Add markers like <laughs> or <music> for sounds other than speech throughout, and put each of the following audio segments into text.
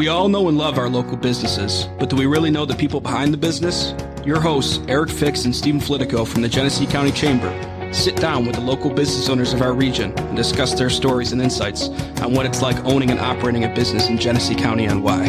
We all know and love our local businesses, but do we really know the people behind the business? Your hosts, Eric Fix and Stephen Flitico from the Genesee County Chamber, sit down with the local business owners of our region and discuss their stories and insights on what it's like owning and operating a business in Genesee County and why.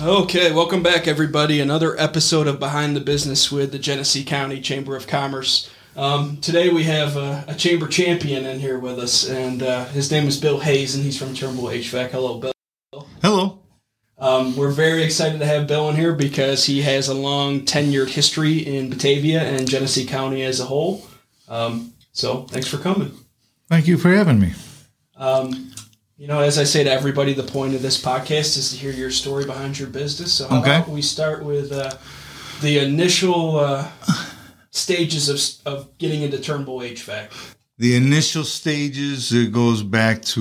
Okay, welcome back, everybody. Another episode of Behind the Business with the Genesee County Chamber of Commerce. Um, today we have a, a, chamber champion in here with us, and uh, his name is Bill Hayes, and he's from Turnbull HVAC. Hello, Bill. Hello. Um, we're very excited to have Bill in here because he has a long tenured history in Batavia and Genesee County as a whole. Um, so thanks for coming. Thank you for having me. Um, you know, as I say to everybody, the point of this podcast is to hear your story behind your business. So how okay. about we start with uh, the initial uh, stages of, of getting into Turnbull HVAC? The initial stages, it goes back to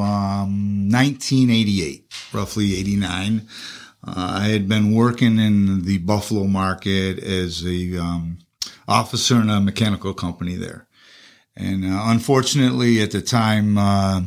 um, 1988, roughly 89. Uh, I had been working in the Buffalo market as a um, officer in a mechanical company there. And uh, unfortunately, at the time, uh,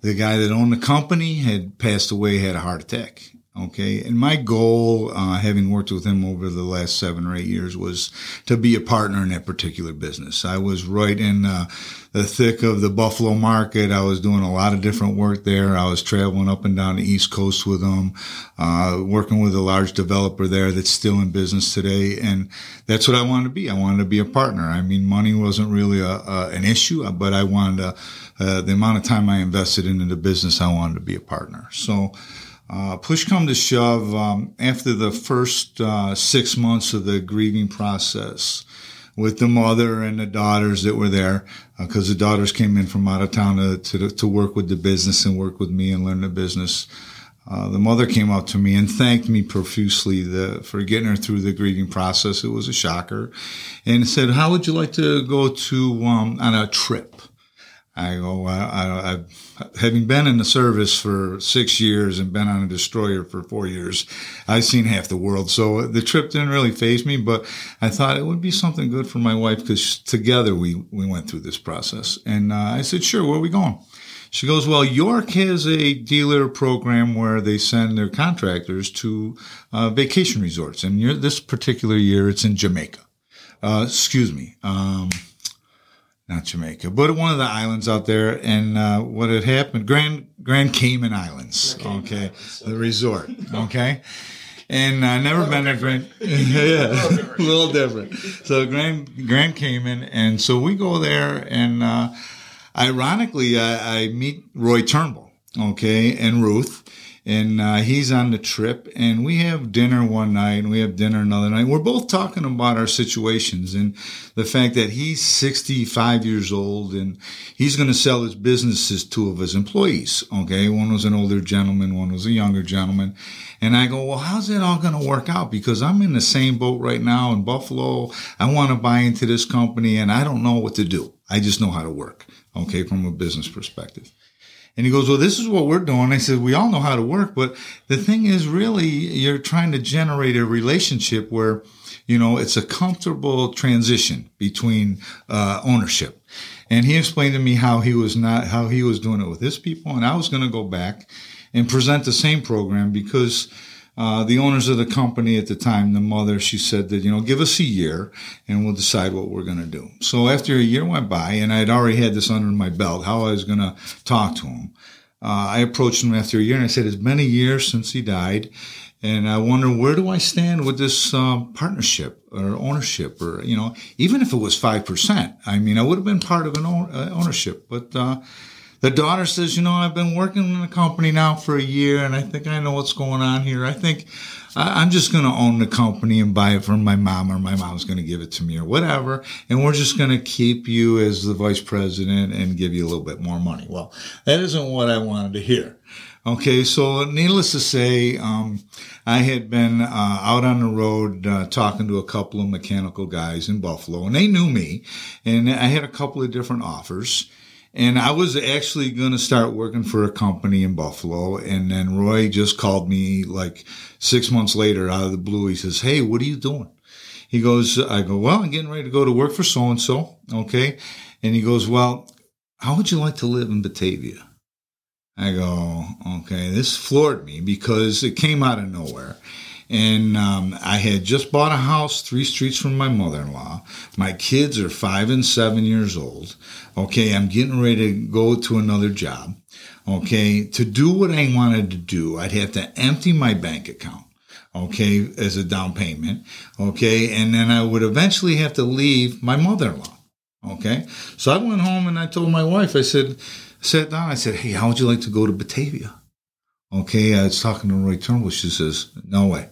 the guy that owned the company had passed away, had a heart attack. Okay. And my goal, uh, having worked with him over the last seven or eight years was to be a partner in that particular business. I was right in uh, the thick of the Buffalo market. I was doing a lot of different work there. I was traveling up and down the East Coast with them, uh, working with a large developer there that's still in business today. And that's what I wanted to be. I wanted to be a partner. I mean, money wasn't really a, a an issue, but I wanted to, uh, the amount of time I invested into the business, I wanted to be a partner. So, uh, push come to shove, um, after the first uh, six months of the grieving process, with the mother and the daughters that were there, because uh, the daughters came in from out of town to, to, to work with the business and work with me and learn the business. Uh, the mother came up to me and thanked me profusely the, for getting her through the grieving process. It was a shocker, and said, "How would you like to go to um, on a trip?" I go, I, I, having been in the service for six years and been on a destroyer for four years, I've seen half the world. So the trip didn't really phase me, but I thought it would be something good for my wife because together we, we went through this process. And uh, I said, sure, where are we going? She goes, well, York has a dealer program where they send their contractors to uh, vacation resorts. And this particular year, it's in Jamaica. Uh, excuse me. Um, not Jamaica, but one of the islands out there. And uh, what had happened, Grand Grand Cayman Islands, Cayman okay, Islands, the resort, okay. And I never been to Grand, <laughs> yeah, a little different. So Grand Grand Cayman, and so we go there, and uh, ironically, I, I meet Roy Turnbull, okay, and Ruth and uh, he's on the trip and we have dinner one night and we have dinner another night. We're both talking about our situations and the fact that he's 65 years old and he's going to sell his businesses to two of his employees okay? One was an older gentleman one was a younger gentleman. And i go well how's that all going to work out? Because i'm in the same boat right now in buffalo. I want to buy into this company and i don't know what to do. I just know how to work okay from a business perspective and he goes, well, this is what we're doing. I said, we all know how to work, but the thing is really you're trying to generate a relationship where, you know, it's a comfortable transition between, uh, ownership. And he explained to me how he was not, how he was doing it with his people. And I was going to go back and present the same program because, uh, the owners of the company at the time, the mother, she said that, you know, give us a year and we'll decide what we're going to do. So after a year went by and I'd already had this under my belt, how I was going to talk to him, uh, I approached him after a year and I said, it's been a year since he died. And I wonder, where do I stand with this um, partnership or ownership or, you know, even if it was 5%, I mean, I would have been part of an own, uh, ownership, but, uh, the daughter says, you know, I've been working in the company now for a year and I think I know what's going on here. I think I'm just going to own the company and buy it from my mom or my mom's going to give it to me or whatever. And we're just going to keep you as the vice president and give you a little bit more money. Well, that isn't what I wanted to hear. Okay, so needless to say, um, I had been uh, out on the road uh, talking to a couple of mechanical guys in Buffalo, and they knew me, and I had a couple of different offers. And I was actually going to start working for a company in Buffalo. And then Roy just called me like six months later out of the blue. He says, Hey, what are you doing? He goes, I go, well, I'm getting ready to go to work for so and so. Okay. And he goes, well, how would you like to live in Batavia? I go, okay, this floored me because it came out of nowhere. And um, I had just bought a house three streets from my mother in law. My kids are five and seven years old. Okay, I'm getting ready to go to another job. Okay, to do what I wanted to do, I'd have to empty my bank account. Okay, as a down payment. Okay, and then I would eventually have to leave my mother in law. Okay, so I went home and I told my wife, I said, sat down, I said, hey, how would you like to go to Batavia? Okay, I was talking to Roy Turnbull. She says, no way.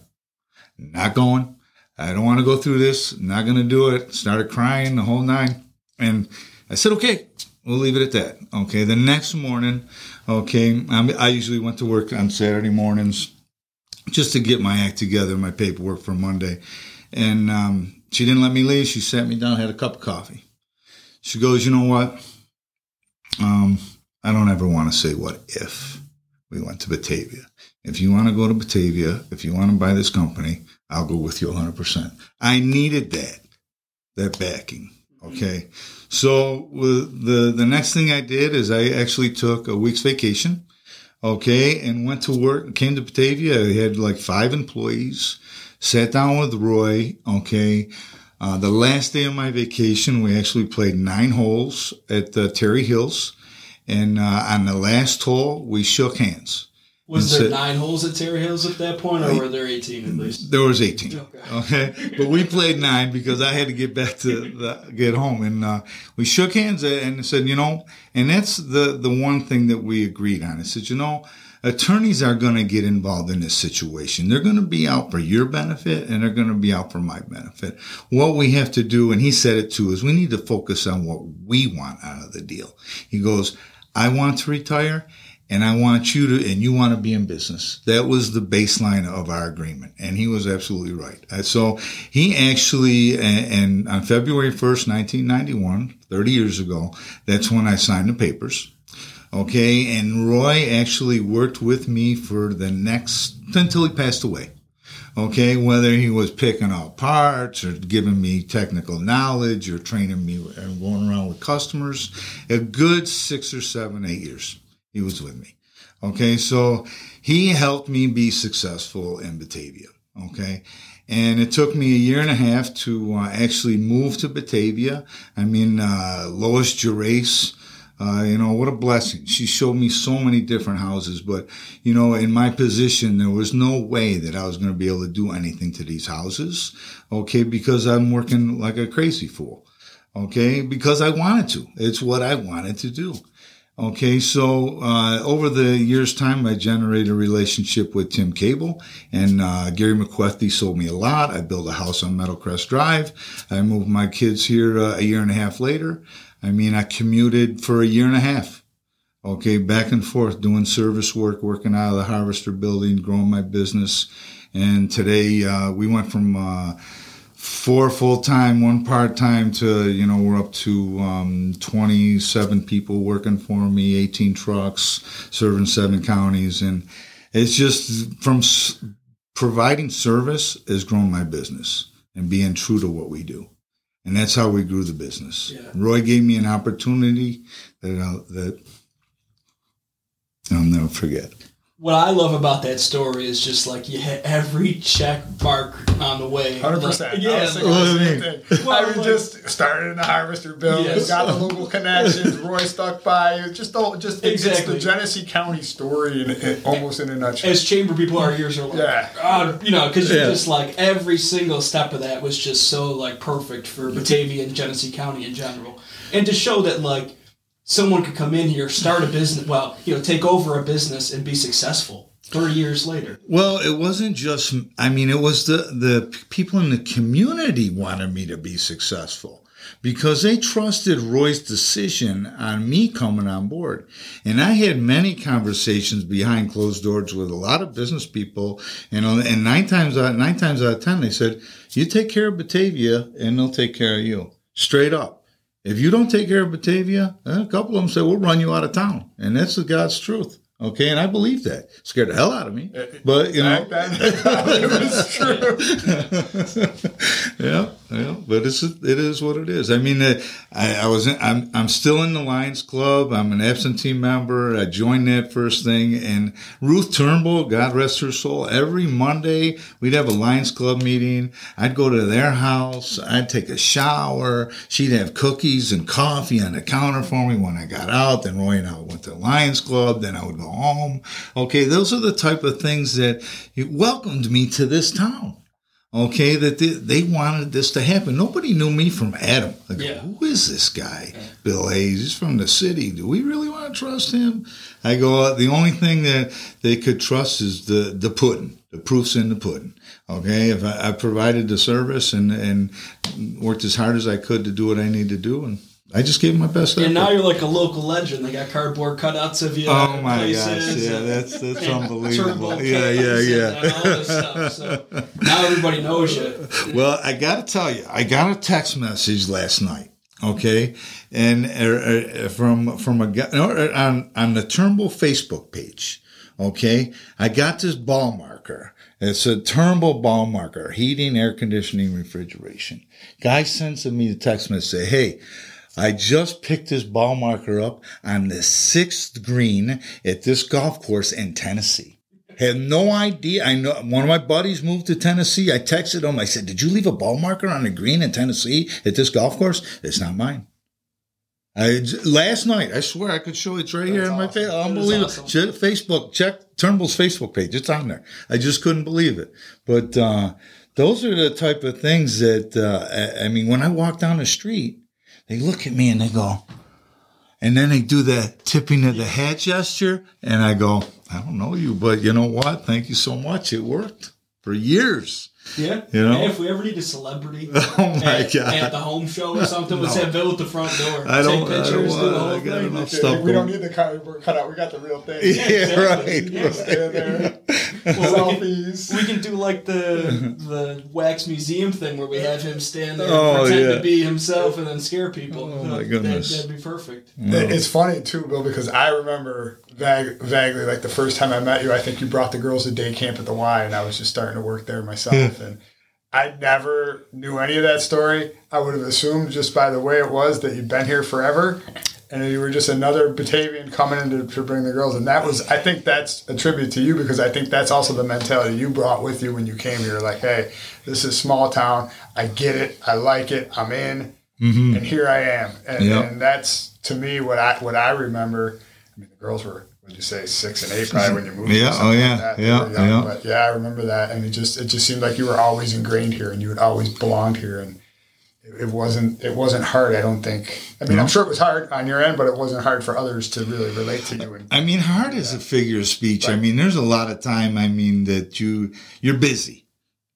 Not going. I don't want to go through this. Not going to do it. Started crying the whole nine. And I said, okay, we'll leave it at that. Okay. The next morning, okay, I'm, i usually went to work on Saturday mornings just to get my act together, my paperwork for Monday. And um, she didn't let me leave. She sat me down, had a cup of coffee. She goes, you know what? Um, I don't ever want to say what if we went to Batavia. If you want to go to Batavia, if you want to buy this company, I'll go with you 100%. I needed that, that backing. Okay. So the, the next thing I did is I actually took a week's vacation. Okay. And went to work, came to Batavia. I had like five employees, sat down with Roy. Okay. Uh, the last day of my vacation, we actually played nine holes at the Terry Hills. And uh, on the last hole, we shook hands. Was there said, nine holes at Terry Hills at that point, or were there 18 at least? There was 18. Okay. okay. But we played nine because I had to get back to the, get home. And uh, we shook hands and said, you know, and that's the, the one thing that we agreed on. I said, you know, attorneys are going to get involved in this situation. They're going to be out for your benefit and they're going to be out for my benefit. What we have to do, and he said it too, is we need to focus on what we want out of the deal. He goes, I want to retire and I want you to, and you want to be in business. That was the baseline of our agreement. And he was absolutely right. So he actually, and on February 1st, 1991, 30 years ago, that's when I signed the papers. Okay. And Roy actually worked with me for the next, until he passed away. Okay. Whether he was picking out parts or giving me technical knowledge or training me and going around with customers, a good six or seven, eight years. He was with me. Okay. So he helped me be successful in Batavia. Okay. And it took me a year and a half to uh, actually move to Batavia. I mean, uh, Lois Gerace, uh, you know, what a blessing. She showed me so many different houses, but, you know, in my position, there was no way that I was going to be able to do anything to these houses. Okay. Because I'm working like a crazy fool. Okay. Because I wanted to. It's what I wanted to do. Okay, so uh, over the years' time, I generated a relationship with Tim Cable and uh, Gary McQuethy sold me a lot. I built a house on Meadowcrest Drive. I moved my kids here uh, a year and a half later. I mean, I commuted for a year and a half. Okay, back and forth doing service work, working out of the Harvester building, growing my business. And today uh, we went from uh, four full time, one part time to, you know, we're up to um, 27 people working for me, 18 trucks, serving seven counties. And it's just from s- providing service has grown my business and being true to what we do. And that's how we grew the business. Yeah. Roy gave me an opportunity that I'll, that I'll never forget what I love about that story is just like you hit every check mark on the way. Hundred percent. Yeah, I well, I like, just started in the harvester bill, yes. got the local connections. Roy stuck by. Just the just exactly. it's the Genesee County story, in, in, almost in a nutshell. As chamber people, our ears are like, yeah, God, you know, because yeah. just like every single step of that was just so like perfect for Batavia and Genesee County in general, and to show that like someone could come in here, start a business, well, you know, take over a business and be successful 30 years later. Well, it wasn't just, I mean, it was the, the people in the community wanted me to be successful because they trusted Roy's decision on me coming on board. And I had many conversations behind closed doors with a lot of business people. And, and nine times out, nine times out of 10, they said, you take care of Batavia and they'll take care of you straight up. If you don't take care of Batavia, eh, a couple of them say, we'll run you out of town. And that's the God's truth. Okay, and I believe that. Scared the hell out of me, but you know, that, <laughs> that, was true. <laughs> yeah, yeah, but it's it is what it is. I mean, uh, I, I was in, I'm I'm still in the Lions Club. I'm an absentee member. I joined that first thing, and Ruth Turnbull, God rest her soul. Every Monday we'd have a Lions Club meeting. I'd go to their house. I'd take a shower. She'd have cookies and coffee on the counter for me when I got out. Then Roy and I went to the Lions Club. Then I would go home. Okay, those are the type of things that welcomed me to this town okay, that they, they, wanted this to happen. Nobody knew me from Adam. Like, yeah. who is this guy? Yeah. Bill Hayes. He's from the city. Do we really want to trust him? I go, uh, the only thing that they could trust is the, the pudding. The proof's in the pudding. Okay, if I, I provided the service and, and worked as hard as I could to do what I need to do, and I just gave my best. And now you're like a local legend. They got cardboard cutouts of you. Oh my gosh! Yeah, that's that's <laughs> unbelievable. Yeah, yeah, yeah. Stuff, so now everybody knows you. Well, I got to tell you, I got a text message last night. Okay, and uh, uh, from from a guy on on the Turnbull Facebook page. Okay, I got this ball marker. It's a Turnbull ball marker, heating, air conditioning, refrigeration. Guy sends me a text message say, "Hey." I just picked this ball marker up on the sixth green at this golf course in Tennessee. Had no idea. I know one of my buddies moved to Tennessee. I texted him. I said, "Did you leave a ball marker on the green in Tennessee at this golf course?" It's not mine. I, last night, I swear I could show it right That's here on my face. Unbelievable. Awesome. Facebook, check Turnbull's Facebook page. It's on there. I just couldn't believe it. But uh, those are the type of things that uh, I mean. When I walk down the street, they look at me and they go, and then they do the tipping of the hat gesture. And I go, I don't know you, but you know what? Thank you so much. It worked for years. Yeah. You know? if we ever need a celebrity <laughs> oh my at, God. at the home show or something, let's no. have Bill at the front door. I don't, Take pictures, I don't, do the whole thing. Enough stuff we don't need the cardboard cutout. We got the real thing. <laughs> Yeah, exactly. right. Stand there. Well, Selfies. We can, we can, do like the the wax museum thing where we have him stand there oh, and pretend yeah. to be himself and then scare people. Oh, my goodness. That, would be perfect. No. It's funny, too, Bill, because I remember vag- vaguely, like the first time I met you, I think you brought the girls to day camp at the Y, and I was just starting to work there myself. Hmm. and I never knew any of that story. I would have assumed just by the way it was that you'd been here forever and you were just another Batavian coming in to, to bring the girls. And that was, I think that's a tribute to you because I think that's also the mentality you brought with you when you came here. Like, hey, this is small town. I get it. I like it. I'm in. Mm-hmm. And here I am. And, yep. and that's to me what I what I remember. I mean, the girls were would you say six and eight probably when you moved? <laughs> Yeah, oh yeah, like yeah, yeah. But yeah, I remember that, and it just it just seemed like you were always ingrained here, and you had always belonged here, and it, wasn't it wasn't hard. I don't think. I mean, no. I'm sure it was hard on your end, but it wasn't hard for others to really relate to you. And, I mean, hard is a figure of speech. Right. I mean, there's a lot of time. I mean, that you you're busy,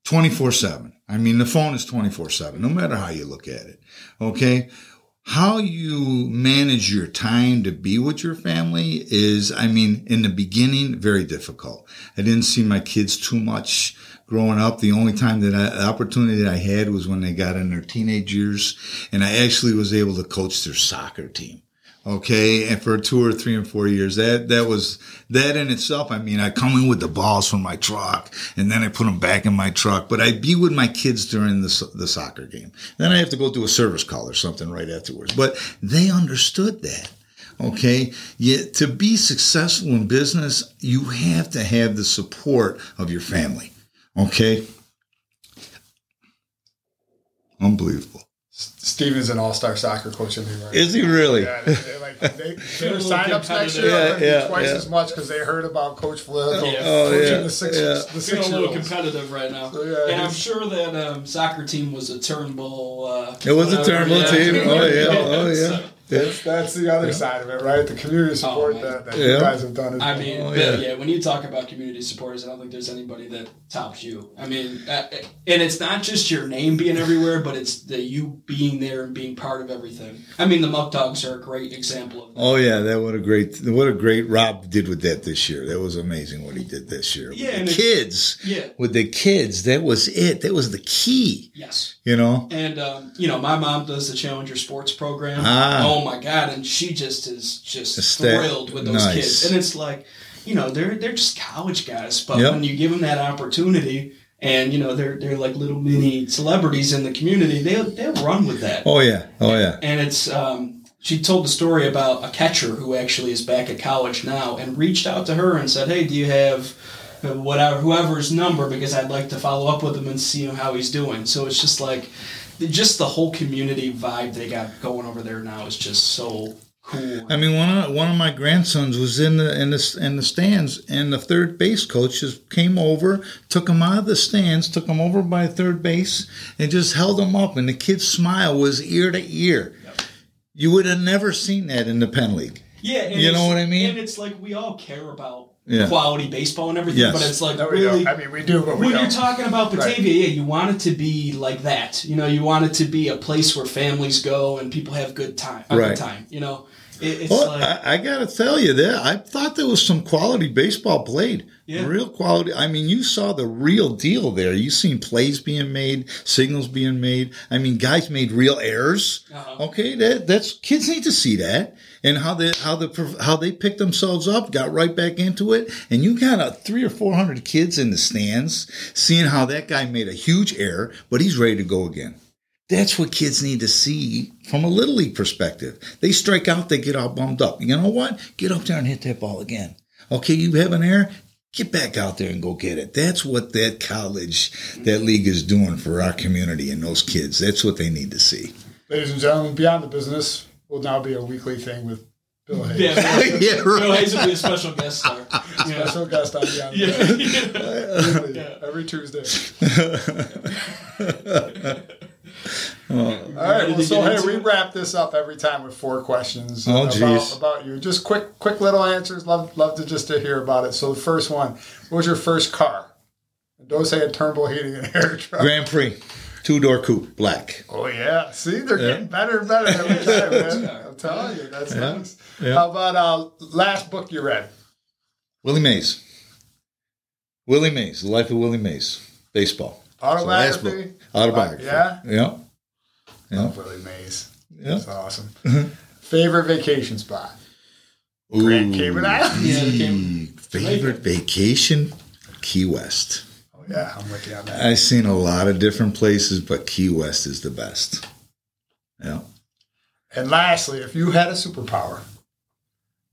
twenty four seven. I mean, the phone is twenty four seven, no matter how you look at it. Okay how you manage your time to be with your family is, I mean, in the beginning, very difficult. I didn't see my kids too much growing up. The only time that I, the opportunity that I had was when they got in their teenage years and I actually was able to coach their soccer team. Okay. And for two or three and four years, that, that was, that in itself. I mean, I come in with the balls from my truck and then I put them back in my truck, but I'd be with my kids during the, the soccer game. Then I have to go do a service call or something right afterwards. But they understood that. Okay. Yet to be successful in business, you have to have the support of your family. Okay. Unbelievable. Steven's an all-star soccer coach in New York. Is he really? Yeah, they, like they, <laughs> their sign-ups next year yeah, yeah, twice yeah. as much because they heard about Coach Flip yeah. oh, coaching yeah, the six, yeah. the six a little competitive right now. So, yeah, and I'm sure that um, soccer team was a Turnbull. Uh, it was a Turnbull team. Oh yeah, oh yeah. <laughs> That's, that's the other yeah. side of it, right? The community oh, support oh, that, that yeah. you guys have done. I mean, oh, yeah. yeah. when you talk about community supporters, I don't think there's anybody that tops you. I mean, uh, and it's not just your name being everywhere, but it's the you being there and being part of everything. I mean, the Muckdogs are a great example of that. Oh yeah, that what a great what a great Rob did with that this year. That was amazing what he did this year. Yeah, with the kids. Yeah, with the kids, that was it. That was the key. Yes. You know. And um, you know, my mom does the Challenger Sports program. Ah. Oh my God, and she just is just thrilled with those nice. kids, and it's like, you know, they're they're just college guys, but yep. when you give them that opportunity and you know they're they're like little mini celebrities in the community. They'll they'll run with that. Oh yeah, oh yeah. And it's um, she told the story about a catcher who actually is back at college now and reached out to her and said, "Hey, do you have whatever whoever's number because I'd like to follow up with him and see how he's doing." So it's just like just the whole community vibe they got going over there now is just so cool. I mean, one of one of my grandsons was in the in the in the stands, and the third base coach just came over, took him out of the stands, took him over by third base, and just held him up, and the kid's smile was ear to ear. You would have never seen that in the Penn League. Yeah, You know what I mean? And it's like we all care about Yeah. quality baseball and everything, Yes. but it's like No, really. I mean, we do, but we when don't. you're talking about Batavia, Right. yeah, you want it to be like that. You know, you want it to be a place where families go and people have good time. A Right. good time. You know, it, Well, like I, I got to tell you that I thought there was some quality baseball played. Yeah. Real quality. I mean, you saw the real deal there. You seen plays being made, signals being made. I mean, guys made real errors. Uh-huh. Okay, that that's kids need to see that and how they how the how they picked themselves up, got right back into it, and you got a three or four hundred kids in the stands seeing how that guy made a huge error, but he's ready to go again. That's what kids need to see from a little league perspective. They strike out, they get all bummed up. You know what? Get up there and hit that ball again. Okay, you have an error. Get back out there and go get it. That's what that college, that league is doing for our community and those kids. That's what they need to see. Ladies and gentlemen, Beyond the Business will now be a weekly thing with Bill <laughs> Hayes. yeah, <laughs> yeah, Bill. Hayes will be a special guest star. <laughs> Yeah. Special guest on Beyond the Business. Weekly, Yeah. Every Tuesday. All right. Ready Well, so hey, we wrap this up every time with four questions Oh, about, geez. about you. Just quick, quick little answers. Love, love to just to hear about it. So the first one, what was your first car? Don't say a Turnbull heating and air truck. Grand Prix, two door coupe, black. Oh yeah. See, they're Yeah. getting better and better every <laughs> time, man. I'm telling you, that's Yeah. nice. Yeah. How about uh, last book you read? Willie Mays. Willie Mays, The Life of Willie Mays, baseball. So that's Autobiography. book. Autobiography. Yeah? Yeah. Yeah. Willie Mays. Yeah. That's awesome. Mm-hmm. Favorite vacation spot? Grand Cayman Islands. <laughs> Yeah, the Cayman- Favorite vacation? Key West. Oh, yeah, I'm with you on that. I've seen a lot of different places, but Key West is the best. Yeah. And lastly, if you had a superpower,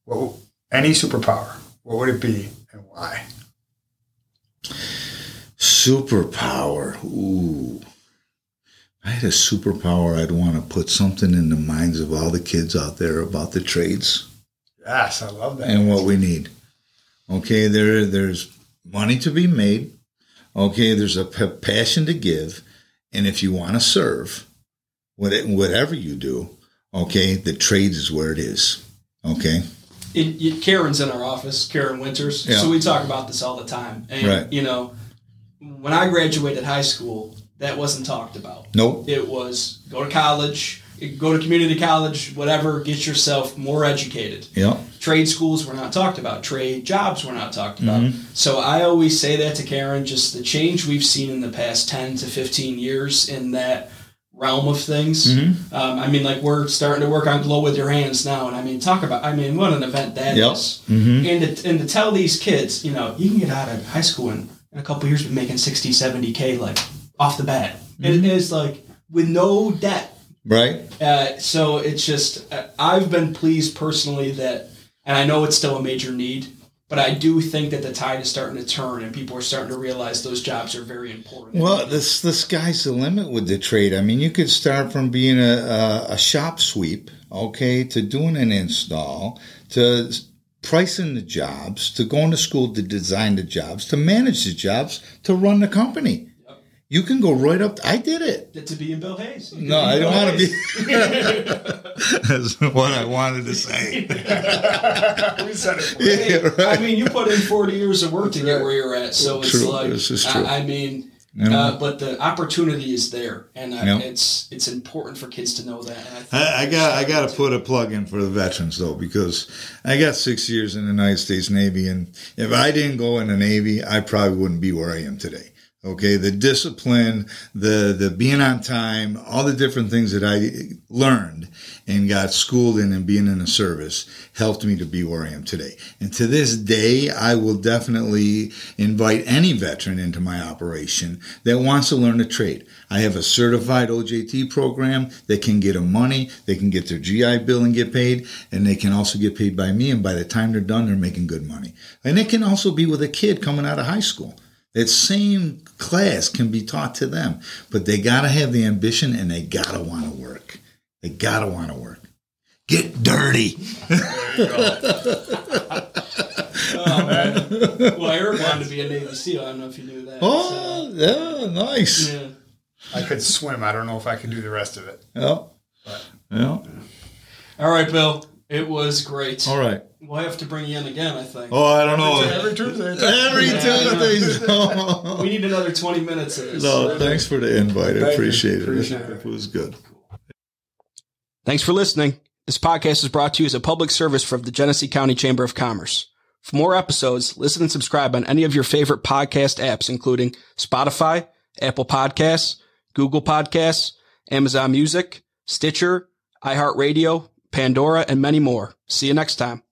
what any superpower, what would it be and why? Superpower. Ooh. If I had a superpower, I'd want to put something in the minds of all the kids out there about the trades. Yes, I love that. and what we need. Okay, there there's money to be made. Okay, there's a p- passion to give, and if you want to serve, what whatever you do, okay, the trades is where it is. Okay, it, it, Karen's in our office, Karen Winters. Yeah. So we talk about this all the time. And, Right. you know, when I graduated high school, that wasn't talked about. nope, It was go to college, go to community college, whatever, get yourself more educated. yeah, Trade schools were not talked about. Trade jobs were not talked about. Mm-hmm. So I always say that to Karen, just the change we've seen in the past 10 to 15 years in that realm of things. Mm-hmm. Um, I mean, like we're starting to work on Glow with Your Hands now. And I mean, talk about, I mean, what an event that Yep. is. Mhm. And, to, and to tell these kids, you know, you can get out of high school and in a couple of years be making 60, 70K like off the bat. Mm-hmm. it is like with no debt. right, Uh, so it's just, uh, I've been pleased personally that, and I know it's still a major need, but I do think that the tide is starting to turn and people are starting to realize those jobs are very important. Well, this the sky's the limit with the trade. I mean, you could start from being a, a, a shop sweep, okay, to doing an install, to pricing the jobs, to going to school to design the jobs, to manage the jobs, to run the company. You can go right up. I did it. to be in Bill Hayes. No, can I don't want to be. <laughs> That's what I wanted to say. <laughs> we said it. For Hey, Yeah, right. I mean, you put in 40 years of work to get where you're at, so it's True. like, This is true. I, I mean, You know? uh, but the opportunity is there, and uh, Yeah. it's it's important for kids to know that. And I, think I, I got I got to put a plug in for the veterans though because I got six years in the United States Navy and if I didn't go in the Navy I probably wouldn't be where I am today. Okay, the discipline, the the being on time, all the different things that I learned and got schooled in and being in the service helped me to be where I am today. And to this day, I will definitely invite any veteran into my operation that wants to learn a trade. I have a certified OJT program that can get them money, they can get their GI bill and get paid, and they can also get paid by me. And by the time they're done, they're making good money. And it can also be with a kid coming out of high school. That same class can be taught to them, but they gotta have the ambition and they gotta want to work. They gotta want to work. Get dirty. <laughs> Oh, man. well, Eric wanted to be a Navy SEAL. I don't know if you knew that. Oh, yeah, nice. yeah. I could swim. I don't know if I could do the rest of it. Yeah. Yeah. All right, Bill. It was great. All right. We'll have to bring you in again, I think. Oh, I don't know. Every Tuesday. Every Tuesday. We need another 20 minutes of this. no, thanks for the invite. I Thank you. appreciate it. Appreciate it. It was good. Thanks for listening. This podcast is brought to you as a public service from the Genesee County Chamber of Commerce. For more episodes, listen and subscribe on any of your favorite podcast apps, including Spotify, Apple Podcasts, Google Podcasts, Amazon Music, Stitcher, iHeartRadio, Pandora, and many more. See you next time.